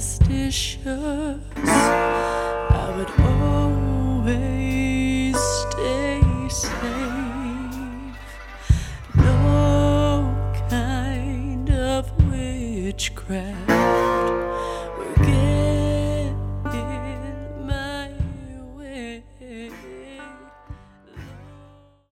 superstitious. I would